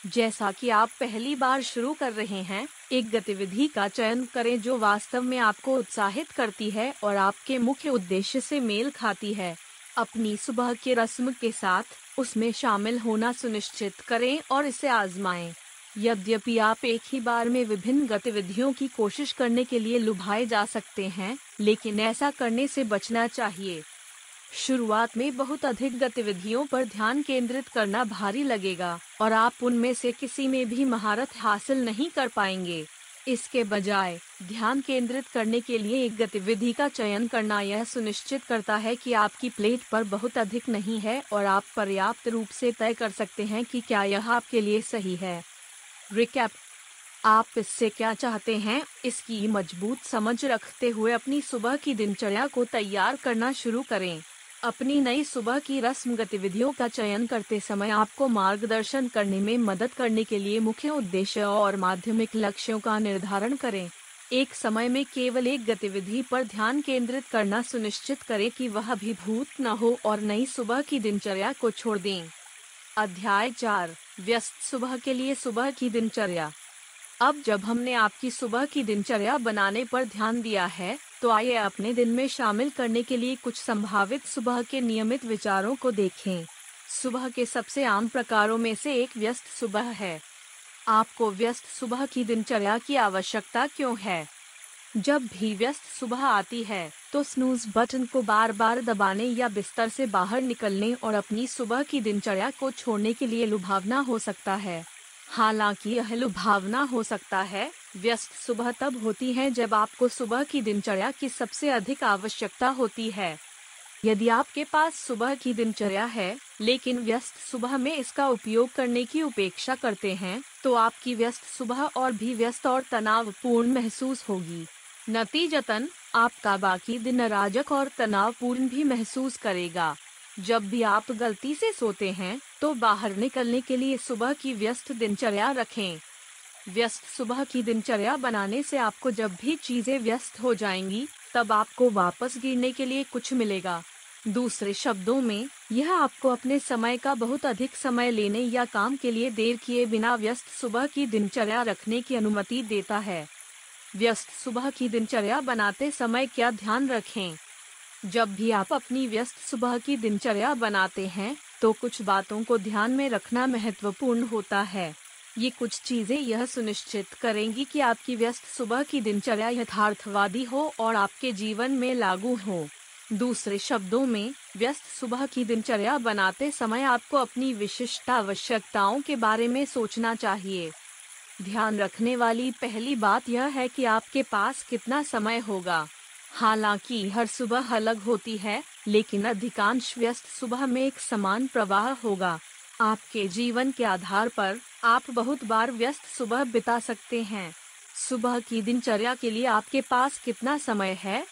जैसा कि आप पहली बार शुरू कर रहे हैं, एक गतिविधि का चयन करें जो वास्तव में आपको उत्साहित करती है और आपके मुख्य उद्देश्य से मेल खाती है। अपनी सुबह के रस्म के साथ उसमें शामिल होना सुनिश्चित करें और इसे आजमाएँ। यद्यपि आप एक ही बार में विभिन्न गतिविधियों की कोशिश करने के लिए लुभाए जा सकते हैं, लेकिन ऐसा करने से बचना चाहिए। शुरुआत में बहुत अधिक गतिविधियों पर ध्यान केंद्रित करना भारी लगेगा और आप उनमें से किसी में भी महारत हासिल नहीं कर पाएँगे। इसके बजाय, ध्यान केंद्रित करने के लिए एक गतिविधि का चयन करना यह सुनिश्चित करता है कि आपकी प्लेट पर बहुत अधिक नहीं है और आप पर्याप्त रूप से तय कर सकते हैं कि क्या यह आपके लिए सही है। रिकैप, आप इससे क्या चाहते हैं? इसकी मज़बूत समझ रखते हुए अपनी सुबह की दिनचर्या को तैयार करना शुरू करें। अपनी नई सुबह की रस्म गतिविधियों का चयन करते समय आपको मार्गदर्शन करने में मदद करने के लिए मुख्य उद्देश्य और माध्यमिक लक्ष्यों का निर्धारण करें। एक समय में केवल एक गतिविधि पर ध्यान केंद्रित करना सुनिश्चित करें कि वह अभिभूत न हो और नई सुबह की दिनचर्या को छोड़ दें। अध्याय चार, व्यस्त सुबह के लिए सुबह की दिनचर्या। अब जब हमने आपकी सुबह की दिनचर्या बनाने पर ध्यान दिया है तो आइए अपने दिन में शामिल करने के लिए कुछ संभावित सुबह के नियमित विचारों को देखें। सुबह के सबसे आम प्रकारों में से एक व्यस्त सुबह है। आपको व्यस्त सुबह की दिनचर्या की आवश्यकता क्यों है? जब भी व्यस्त सुबह आती है तो स्नूज बटन को बार बार दबाने या बिस्तर से बाहर निकलने और अपनी सुबह की दिनचर्या को छोड़ने के लिए लुभावना हो सकता है। हालाँकि यह लुभावना हो सकता है। व्यस्त सुबह तब होती है जब आपको सुबह की दिनचर्या की सबसे अधिक आवश्यकता होती है। यदि आपके पास सुबह की दिनचर्या है, लेकिन व्यस्त सुबह में इसका उपयोग करने की उपेक्षा करते हैं तो आपकी व्यस्त सुबह और भी व्यस्त और तनावपूर्ण महसूस होगी। नतीजतन, आपका बाकी दिन अराजक और तनावपूर्ण भी महसूस करेगा। जब भी आप गलती से सोते हैं तो बाहर निकलने के लिए सुबह की व्यस्त दिनचर्या रखें। व्यस्त सुबह की दिनचर्या बनाने से आपको जब भी चीज़ें व्यस्त हो जाएँगी, तब आपको वापस गिरने के लिए कुछ मिलेगा। दूसरे शब्दों में, यह आपको अपने समय का बहुत अधिक समय लेने या काम के लिए देर किए बिना व्यस्त सुबह की दिनचर्या रखने की अनुमति देता है। व्यस्त सुबह की दिनचर्या बनाते समय क्या ध्यान रखें? जब भी आप अपनी व्यस्त सुबह की दिनचर्या बनाते हैं तो कुछ बातों को ध्यान में रखना महत्वपूर्ण होता है। ये कुछ चीज़ें यह सुनिश्चित करेंगी कि आपकी व्यस्त सुबह की दिनचर्या यथार्थवादी हो और आपके जीवन में लागू हो। दूसरे शब्दों में, व्यस्त सुबह की दिनचर्या बनाते समय आपको अपनी विशिष्ट आवश्यकताओं के बारे में सोचना चाहिए। ध्यान रखने वाली पहली बात यह है कि आपके पास कितना समय होगा। हालाँकि हर सुबह अलग होती है, लेकिन अधिकांश व्यस्त सुबह में एक समान प्रवाह होगा। आपके जीवन के आधार पर आप बहुत बार व्यस्त सुबह बिता सकते हैं। सुबह की दिनचर्या के लिए आपके पास कितना समय है?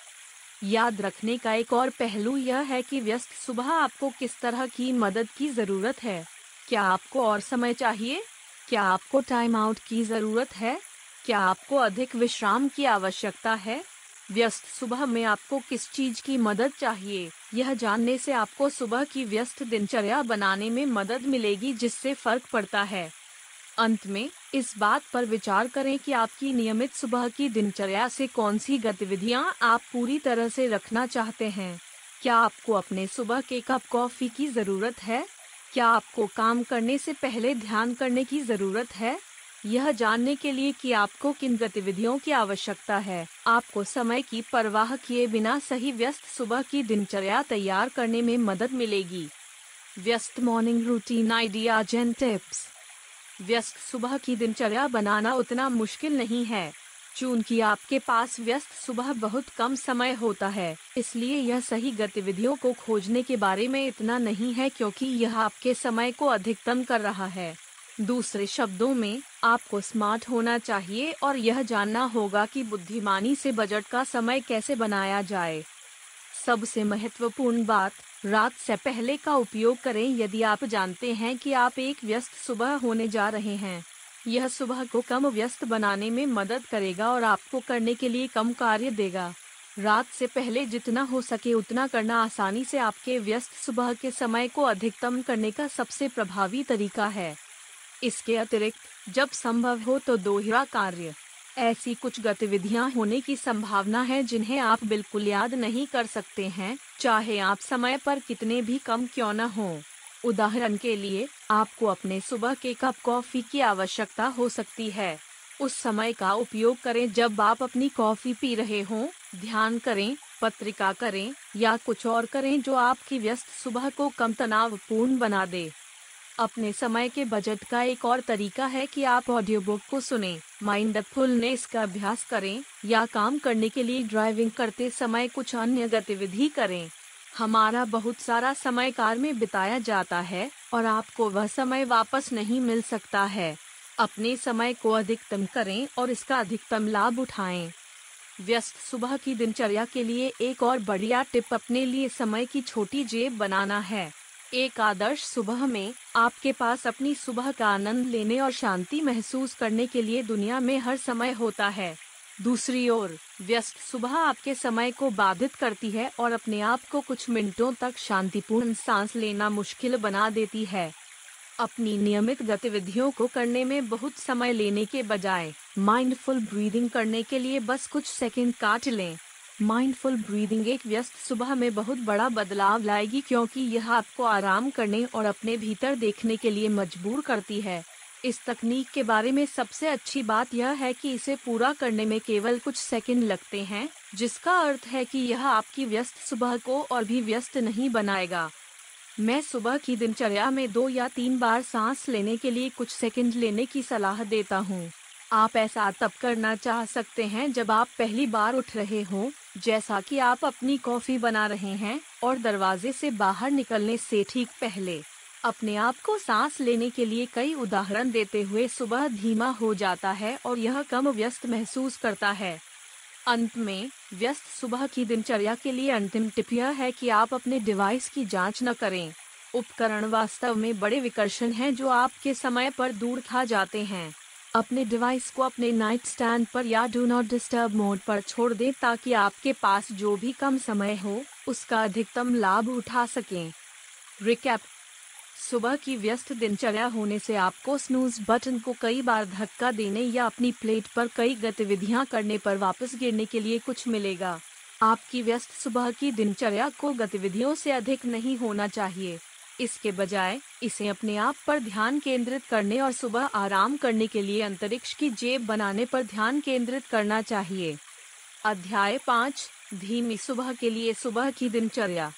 याद रखने का एक और पहलू यह है कि व्यस्त सुबह आपको किस तरह की मदद की ज़रूरत है। क्या आपको और समय चाहिए? क्या आपको टाइम आउट की ज़रूरत है? क्या आपको अधिक विश्राम की आवश्यकता है? व्यस्त सुबह में आपको किस चीज़ की मदद चाहिए? यह जानने से आपको सुबह की व्यस्त दिनचर्या बनाने में मदद मिलेगी जिससे फ़र्क पड़ता है। अंत में, इस बात पर विचार करें कि आपकी नियमित सुबह की दिनचर्या से कौन सी गतिविधियाँ आप पूरी तरह से रखना चाहते हैं? क्या आपको अपने सुबह के कप कॉफ़ी की ज़रूरत है? क्या आपको काम करने से पहले ध्यान करने की ज़रूरत है? यह जानने के लिए कि आपको किन गतिविधियों की आवश्यकता है। आपको समय की परवाह किए बिना सही व्यस्त सुबह की दिनचर्या तैयार करने में मदद मिलेगी। व्यस्त मॉर्निंग रूटीन आइडिया जेन टिप्स व्यस्त सुबह की दिनचर्या बनाना उतना मुश्किल नहीं है। चूँकि आपके पास व्यस्त सुबह बहुत कम समय होता है, इसलिए यह सही गतिविधियों को खोजने के बारे में इतना नहीं है क्योंकि यह आपके समय को अधिकतम कर रहा है। दूसरे शब्दों में, आपको स्मार्ट होना चाहिए और यह जानना होगा कि बुद्धिमानी से बजट का समय कैसे बनाया जाए। सबसे महत्वपूर्ण बात, रात से पहले का उपयोग करें यदि आप जानते हैं कि आप एक व्यस्त सुबह होने जा रहे हैं। यह सुबह को कम व्यस्त बनाने में मदद करेगा और आपको करने के लिए कम कार्य देगा। रात से पहले जितना हो सके उतना करना आसानी से आपके व्यस्त सुबह के समय को अधिकतम करने का सबसे प्रभावी तरीका है। इसके अतिरिक्त जब संभव हो तो दोहरा कार्य। ऐसी कुछ गतिविधियाँ होने की संभावना है जिन्हें आप बिल्कुल याद नहीं कर सकते हैं चाहे आप समय पर कितने भी कम क्यों न हो। उदाहरण के लिए आपको अपने सुबह के कप कॉफ़ी की आवश्यकता हो सकती है। उस समय का उपयोग करें जब आप अपनी कॉफ़ी पी रहे हों, ध्यान करें पत्रिका करें या कुछ और करें जो आपकी व्यस्त सुबह को कम तनावपूर्ण बना दे। अपने समय के बजट का एक और तरीका है कि आप ऑडियो बुक को सुने माइंडफुलनेस का अभ्यास करें, या काम करने के लिए ड्राइविंग करते समय कुछ अन्य गतिविधि करें। हमारा बहुत सारा समय कार में बिताया जाता है, और आपको वह समय वापस नहीं मिल सकता है। अपने समय को अधिकतम करें और इसका अधिकतम लाभ उठाएँ। व्यस्त सुबह की दिनचर्या के लिए एक और बढ़िया टिप अपने लिए समय की छोटी जेब बनाना है। एक आदर्श सुबह में, आपके पास अपनी सुबह का आनंद लेने और शांति महसूस करने के लिए दुनिया में हर समय होता है। दूसरी ओर, व्यस्त सुबह आपके समय को बाधित करती है और अपने आप को कुछ मिनटों तक शांतिपूर्ण सांस लेना मुश्किल बना देती है। अपनी नियमित गतिविधियों को करने में बहुत समय लेने के बजाय माइंडफुल ब्रीदिंग करने के लिए बस कुछ सेकंड काट लें। माइंडफुल ब्रीदिंग एक व्यस्त सुबह में बहुत बड़ा बदलाव लाएगी क्योंकि यह आपको आराम करने और अपने भीतर देखने के लिए मजबूर करती है। इस तकनीक के बारे में सबसे अच्छी बात यह है कि इसे पूरा करने में केवल कुछ सेकंड लगते हैं, जिसका अर्थ है कि यह आपकी व्यस्त सुबह को और भी व्यस्त नहीं बनाएगा। मैं सुबह की दिनचर्या में दो या तीन बार सांस लेने के लिए कुछ सेकंड लेने की सलाह देता हूँ। आप ऐसा तब करना चाह सकते हैं जब आप पहली बार उठ रहे हो। जैसा कि आप अपनी कॉफ़ी बना रहे हैं और दरवाजे से बाहर निकलने से ठीक पहले अपने आप को सांस लेने के लिए कई उदाहरण देते हुए सुबह धीमा हो जाता है और यह कम व्यस्त महसूस करता है। अंत में, व्यस्त सुबह की दिनचर्या के लिए अंतिम टिप यह है कि आप अपने डिवाइस की जाँच न करें। उपकरण वास्तव में बड़े विकर्षण हैं जो आपके समय पर दूर खा जाते हैं। अपने डिवाइस को अपने नाइट स्टैंड पर या डू नॉट डिस्टर्ब मोड पर छोड़ दें ताकि आपके पास जो भी कम समय हो, उसका अधिकतम लाभ उठा सकें। रिकैप सुबह की व्यस्त दिनचर्या होने से आपको स्नूज बटन को कई बार धक्का देने या अपनी प्लेट पर कई गतिविधियाँ करने पर वापस गिरने के लिए कुछ मिलेगा। आपकी व्यस्त सुबह की दिनचर्या को गतिविधियों से अधिक नहीं होना चाहिए। इसके बजाय, इसे अपने आप पर ध्यान केंद्रित करने और सुबह आराम करने के लिए अंतरिक्ष की जेब बनाने पर ध्यान केंद्रित करना चाहिए। अध्याय पाँच, धीमी सुबह के लिए सुबह की दिनचर्या।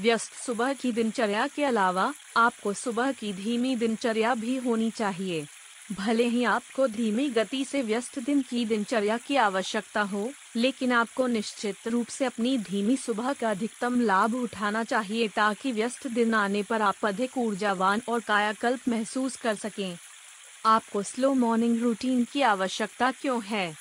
व्यस्त सुबह की दिनचर्या के अलावा, आपको सुबह की धीमी दिनचर्या भी होनी चाहिए। भले ही आपको धीमी गति से व्यस्त दिन की दिनचर्या की आवश्यकता हो, लेकिन आपको निश्चित रूप से अपनी धीमी सुबह का अधिकतम लाभ उठाना चाहिए ताकि व्यस्त दिन आने पर आप अधिक ऊर्जावान और कायाकल्प महसूस कर सकें। आपको स्लो मॉर्निंग रूटीन की आवश्यकता क्यों है?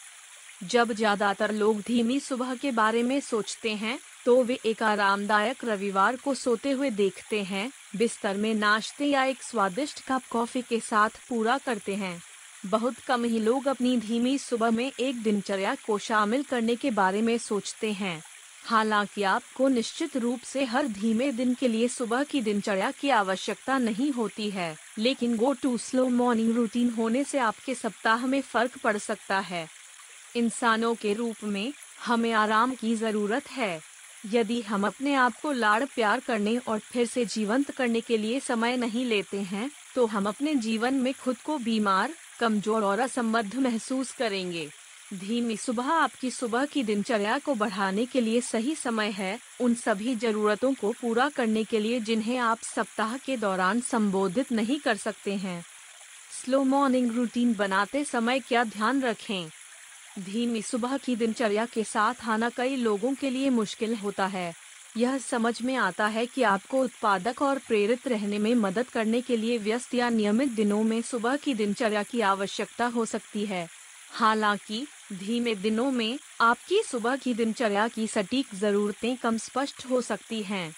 जब ज़्यादातर लोग धीमी सुबह के बारे में सोचते हैं तो वे एक आरामदायक रविवार को सोते हुए देखते हैं, बिस्तर में नाश्ते या एक स्वादिष्ट कप कॉफ़ी के साथ पूरा करते हैं। बहुत कम ही लोग अपनी धीमी सुबह में एक दिनचर्या को शामिल करने के बारे में सोचते हैं। हालाँकि आपको निश्चित रूप से हर धीमे दिन के लिए सुबह की दिनचर्या की आवश्यकता नहीं होती है, लेकिन go too slow morning routine होने से आपके सप्ताह में फ़र्क पड़ सकता है। इंसानों के रूप में हमें आराम की ज़रूरत है। यदि हम अपने आप को लाड़ प्यार करने और फिर से जीवंत करने के लिए समय नहीं लेते हैं तो हम अपने जीवन में खुद को बीमार, कमज़ोर और असंबद्ध महसूस करेंगे। धीमी सुबह आपकी सुबह की दिनचर्या को बढ़ाने के लिए सही समय है, उन सभी जरूरतों को पूरा करने के लिए जिन्हें आप सप्ताह के दौरान संबोधित नहीं कर सकते हैं। स्लो मॉर्निंग रूटीन बनाते समय क्या ध्यान रखें? धीमी सुबह की दिनचर्या के साथ आना कई लोगों के लिए मुश्किल होता है। यह समझ में आता है कि आपको उत्पादक और प्रेरित रहने में मदद करने के लिए व्यस्त या नियमित दिनों में सुबह की दिनचर्या की आवश्यकता हो सकती है। हालाँकि, धीमे दिनों में आपकी सुबह की दिनचर्या की सटीक जरूरतें कम स्पष्ट हो सकती हैं।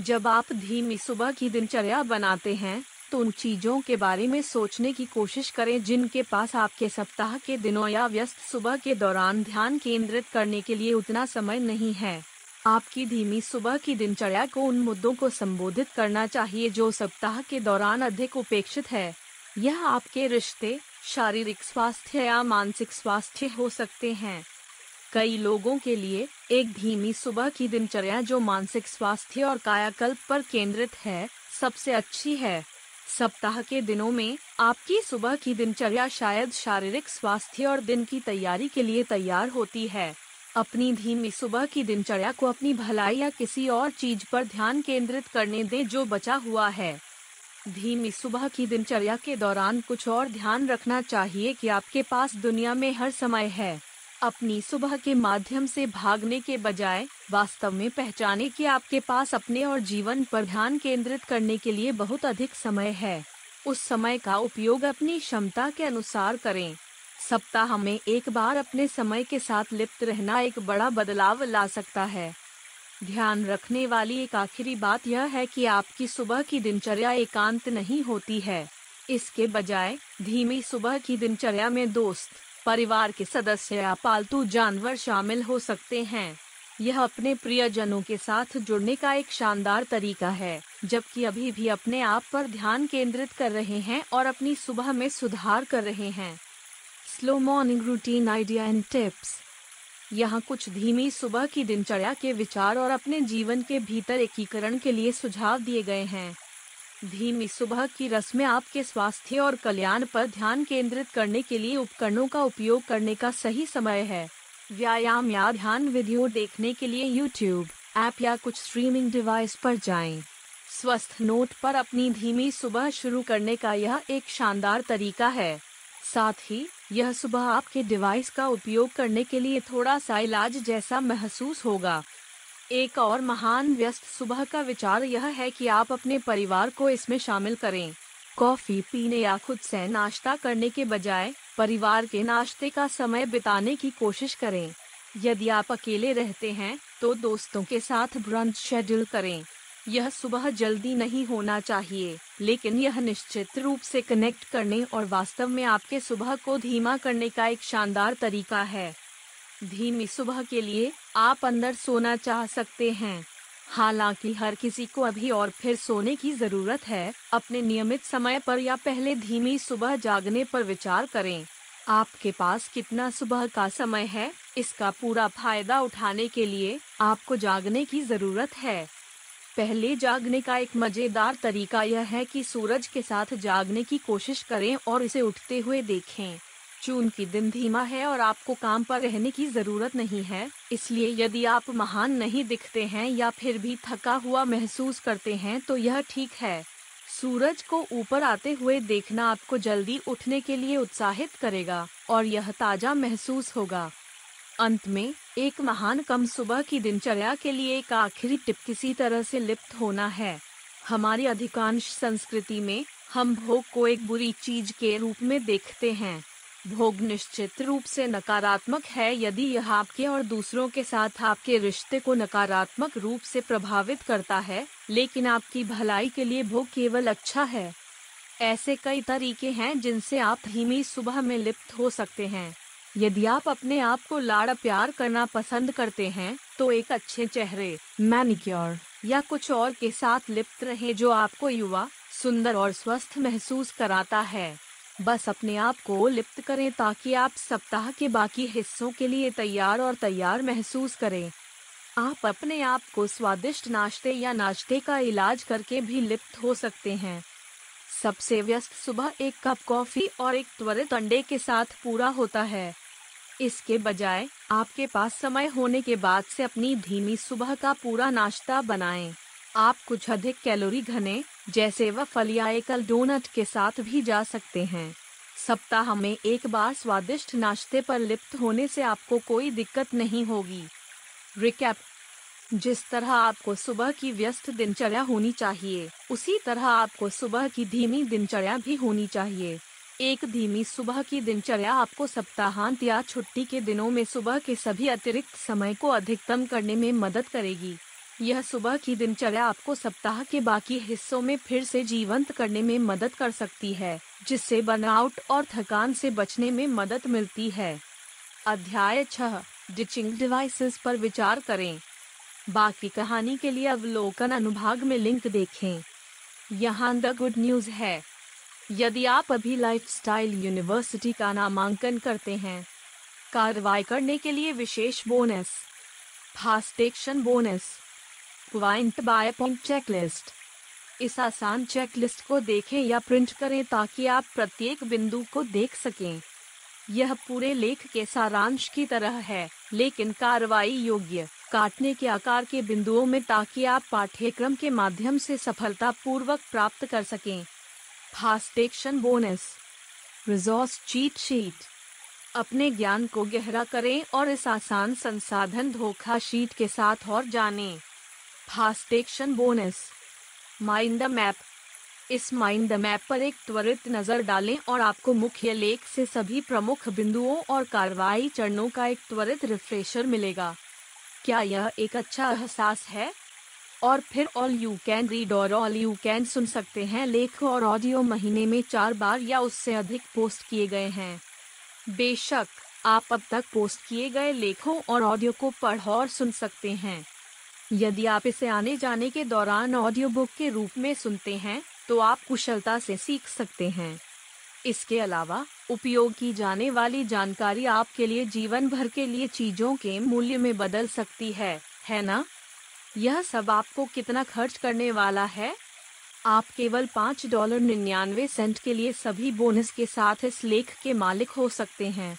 जब आप धीमी सुबह की दिनचर्या बनाते हैं तो उन चीज़ों के बारे में सोचने की कोशिश करें जिनके पास आपके सप्ताह के दिनों या व्यस्त सुबह के दौरान ध्यान केंद्रित करने के लिए उतना समय नहीं है। आपकी धीमी सुबह की दिनचर्या को उन मुद्दों को संबोधित करना चाहिए जो सप्ताह के दौरान अधिक उपेक्षित है। यह आपके रिश्ते, शारीरिक स्वास्थ्य या मानसिक स्वास्थ्य हो सकते हैं। कई लोगों के लिए एक धीमी सुबह की दिनचर्या जो मानसिक स्वास्थ्य और कायाकल्प पर केंद्रित है, सबसे अच्छी है। सप्ताह के दिनों में, आपकी सुबह की दिनचर्या शायद शारीरिक स्वास्थ्य और दिन की तैयारी के लिए तैयार होती है। अपनी धीमी सुबह की दिनचर्या को अपनी भलाई या किसी और चीज़ पर ध्यान केंद्रित करने दें जो बचा हुआ है। धीमी सुबह की दिनचर्या के दौरान कुछ और ध्यान रखना चाहिए कि आपके पास दुनिया में हर समय है। अपनी सुबह के माध्यम से भागने के बजाय, वास्तव में पहचाने कि आपके पास अपने और जीवन पर ध्यान केंद्रित करने के लिए बहुत अधिक समय है। उस समय का उपयोग अपनी क्षमता के अनुसार करें। सप्ताह में एक बार अपने समय के साथ लिप्त रहना एक बड़ा बदलाव ला सकता है। ध्यान रखने वाली एक आखिरी बात यह है कि आपकी सुबह की दिनचर्या एकांत नहीं होती है। इसके बजाय, धीमी सुबह की दिनचर्या में दोस्त परिवार के सदस्य या पालतू जानवर शामिल हो सकते हैं। यह अपने प्रियजनों के साथ जुड़ने का एक शानदार तरीका है, जबकि अभी भी अपने आप पर ध्यान केंद्रित कर रहे हैं और अपनी सुबह में सुधार कर रहे हैं। Slow morning routine idea and tips. यहाँ कुछ धीमी सुबह की दिनचर्या के विचार और अपने जीवन के भीतर एकीकरण के लिए सुझाव दिए गए हैं। धीमी सुबह की रस्में आपके स्वास्थ्य और कल्याण पर ध्यान केंद्रित करने के लिए उपकरणों का उपयोग करने का सही समय है। व्यायाम या ध्यान वीडियो देखने के लिए यूट्यूब ऐप या कुछ स्ट्रीमिंग डिवाइस पर जाएँ। स्वस्थ नोट पर अपनी धीमी सुबह शुरू करने का यह एक शानदार तरीका है। साथ ही, यह सुबह आपके डिवाइस का उपयोग करने के लिए थोड़ा सा इलाज जैसा महसूस होगा। एक और महान व्यस्त सुबह का विचार यह है कि आप अपने परिवार को इसमें शामिल करें। कॉफ़ी पीने या खुद से नाश्ता करने के बजाय, परिवार के नाश्ते का समय बिताने की कोशिश करें। यदि आप अकेले रहते हैं तो दोस्तों के साथ ब्रंच शेड्यूल करें। यह सुबह जल्दी नहीं होना चाहिए, लेकिन यह निश्चित रूप से कनेक्ट करने और वास्तव में आपके सुबह को धीमा करने का एक शानदार तरीका है। धीमी सुबह के लिए आप अंदर सोना चाह सकते हैं। हालाँकि हर किसी को अभी और फिर सोने की ज़रूरत है, अपने नियमित समय पर या पहले धीमी सुबह जागने पर विचार करें। आपके पास कितना सुबह का समय है, इसका पूरा फ़ायदा उठाने के लिए आपको जागने की ज़रूरत है। पहले जागने का एक मज़ेदार तरीका यह है कि सूरज के साथ जागने की कोशिश करें और इसे उठते हुए देखें। जून की दिन धीमा है और आपको काम पर रहने की ज़रूरत नहीं है। इसलिए यदि आप महान नहीं दिखते हैं या फिर भी थका हुआ महसूस करते हैं तो यह ठीक है। सूरज को ऊपर आते हुए देखना आपको जल्दी उठने के लिए उत्साहित करेगा और यह ताज़ा महसूस होगा। अंत में, एक महान कम सुबह की दिनचर्या के लिए एक आखिरी टिप किसी तरह से लिप्त होना है। हमारी अधिकांश संस्कृति में, हम भोग को एक बुरी चीज़ के रूप में देखते हैं। भोग निश्चित रूप से नकारात्मक है यदि यह आपके और दूसरों के साथ आपके रिश्ते को नकारात्मक रूप से प्रभावित करता है, लेकिन आपकी भलाई के लिए भोग केवल अच्छा है। ऐसे कई तरीके हैं जिनसे आप धीमी सुबह में लिप्त हो सकते हैं। यदि आप अपने आप को लाड़ प्यार करना पसंद करते हैं तो एक अच्छे चेहरे, मैनिक्योर, या कुछ और के साथ लिप्त रहे जो आपको युवा, सुंदर और स्वस्थ महसूस कराता है। बस अपने आप को लिप्त करें ताकि आप सप्ताह के बाकी हिस्सों के लिए तैयार और तैयार महसूस करें। आप अपने आप को स्वादिष्ट नाश्ते या नाश्ते का इलाज करके भी लिप्त हो सकते हैं। सबसे व्यस्त सुबह एक कप कॉफ़ी और एक त्वरित अंडे के साथ पूरा होता है। इसके बजाय, आपके पास समय होने के बाद से अपनी धीमी सुबह का पूरा नाश्ता बनाएँ। आप कुछ अधिक कैलोरी घने जैसे वह फलिया एकल डोनट के साथ भी जा सकते हैं। सप्ताह में एक बार स्वादिष्ट नाश्ते पर लिप्त होने से आपको कोई दिक्कत नहीं होगी। रिकैप। जिस तरह आपको सुबह की व्यस्त दिनचर्या होनी चाहिए, उसी तरह आपको सुबह की धीमी दिनचर्या भी होनी चाहिए। एक धीमी सुबह की दिनचर्या आपको सप्ताहांत या छुट्टी के दिनों में सुबह के सभी अतिरिक्त समय को अधिकतम करने में मदद करेगी। यह सुबह की दिनचर्या आपको सप्ताह के बाकी हिस्सों में फिर से जीवंत करने में मदद कर सकती है, जिससे बर्नआउट और थकान से बचने में मदद मिलती है। अध्याय छह डिचिंग डिवाइसेस पर विचार करें। बाकी कहानी के लिए अवलोकन अनुभाग में लिंक देखें। यहाँ द गुड न्यूज़ है। यदि आप अभी लाइफस्टाइल यूनिवर्सिटी का नामांकन करते हैं, कार्रवाई करने के लिए विशेष bonus fast action bonus point by point checklist इस आसान चेकलिस्ट को देखें या प्रिंट करें ताकि आप प्रत्येक बिंदु को देख सकें। यह पूरे लेख के सारांश की तरह है, लेकिन कार्रवाई योग्य, काटने के आकार के बिंदुओं में ताकि आप पाठ्यक्रम के माध्यम से सफलता पूर्वक प्राप्त कर सकें। Fast action bonus resource cheat sheet अपने ज्ञान को गहरा करें और इस आसान संसाधन धोखा शीट के साथ और जानें। Fast action bonus. Mind the map. इस माइंड द मैप पर एक त्वरित नज़र डालें और आपको मुख्य लेख से सभी प्रमुख बिंदुओं और कार्रवाई चरणों का एक त्वरित रिफ्रेशर मिलेगा। क्या यह एक अच्छा एहसास है? और फिर ऑल यू कैन रीड और ऑल यू कैन सुन सकते हैं लेख और ऑडियो महीने में चार बार या उससे अधिक पोस्ट किए गए हैं। बेशक, आप अब तक पोस्ट किए गए लेखों और ऑडियो को पढ़ और सुन सकते हैं। यदि आप इसे आने जाने के दौरान ऑडियो बुक के रूप में सुनते हैं तो आप कुशलता से सीख सकते हैं। इसके अलावा, उपयोग की जाने वाली जानकारी आपके लिए जीवन भर के लिए चीज़ों के मूल्य में बदल सकती है है ना? यह सब आपको कितना खर्च करने वाला है? आप केवल पाँच डॉलर निन्यानवे सेंट के लिए सभी बोनस के साथ इस लेख के मालिक हो सकते हैं।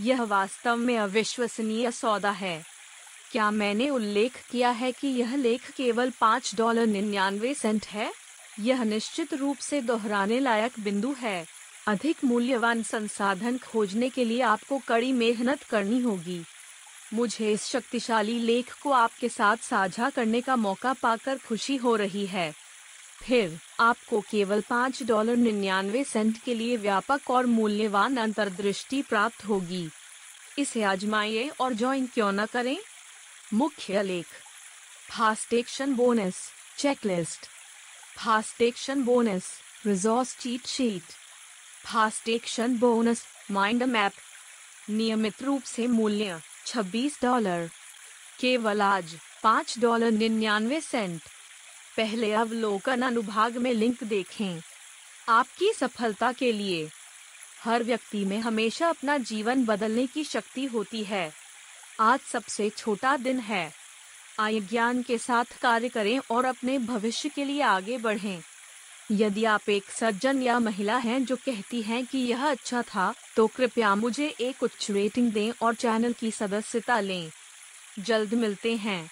यह वास्तव में अविश्वसनीय सौदा है। क्या मैंने उल्लेख किया है कि यह लेख केवल पाँच डॉलर निन्यानवे सेंट है? यह निश्चित रूप से दोहराने लायक बिंदु है। अधिक मूल्यवान संसाधन खोजने के लिए आपको कड़ी मेहनत करनी होगी। मुझे इस शक्तिशाली लेख को आपके साथ साझा करने का मौका पाकर खुशी हो रही है। फिर, आपको केवल पाँच डॉलर निन्यानवे सेंट के लिए व्यापक और मूल्यवान अंतर्दृष्टि प्राप्त होगी। इसे आजमाइए और ज्वाइन क्यों न करें। मुख्य लेख। Fast action bonus checklist fast action bonus resource cheat sheet fast action bonus mind map नियमित रूप से मूल्य 26 डॉलर केवल आज, पाँच डॉलर निन्यानवे सेंट पहले अवलोकन अनुभाग में लिंक देखें। आपकी सफलता के लिए। हर व्यक्ति में हमेशा अपना जीवन बदलने की शक्ति होती है। आज सबसे छोटा दिन है। आय ज्ञान के साथ कार्य करें और अपने भविष्य के लिए आगे बढ़ें। यदि आप एक सज्जन या महिला हैं जो कहती हैं कि यह अच्छा था तो कृपया मुझे एक उच्च रेटिंग दें और चैनल की सदस्यता लें। जल्द मिलते हैं।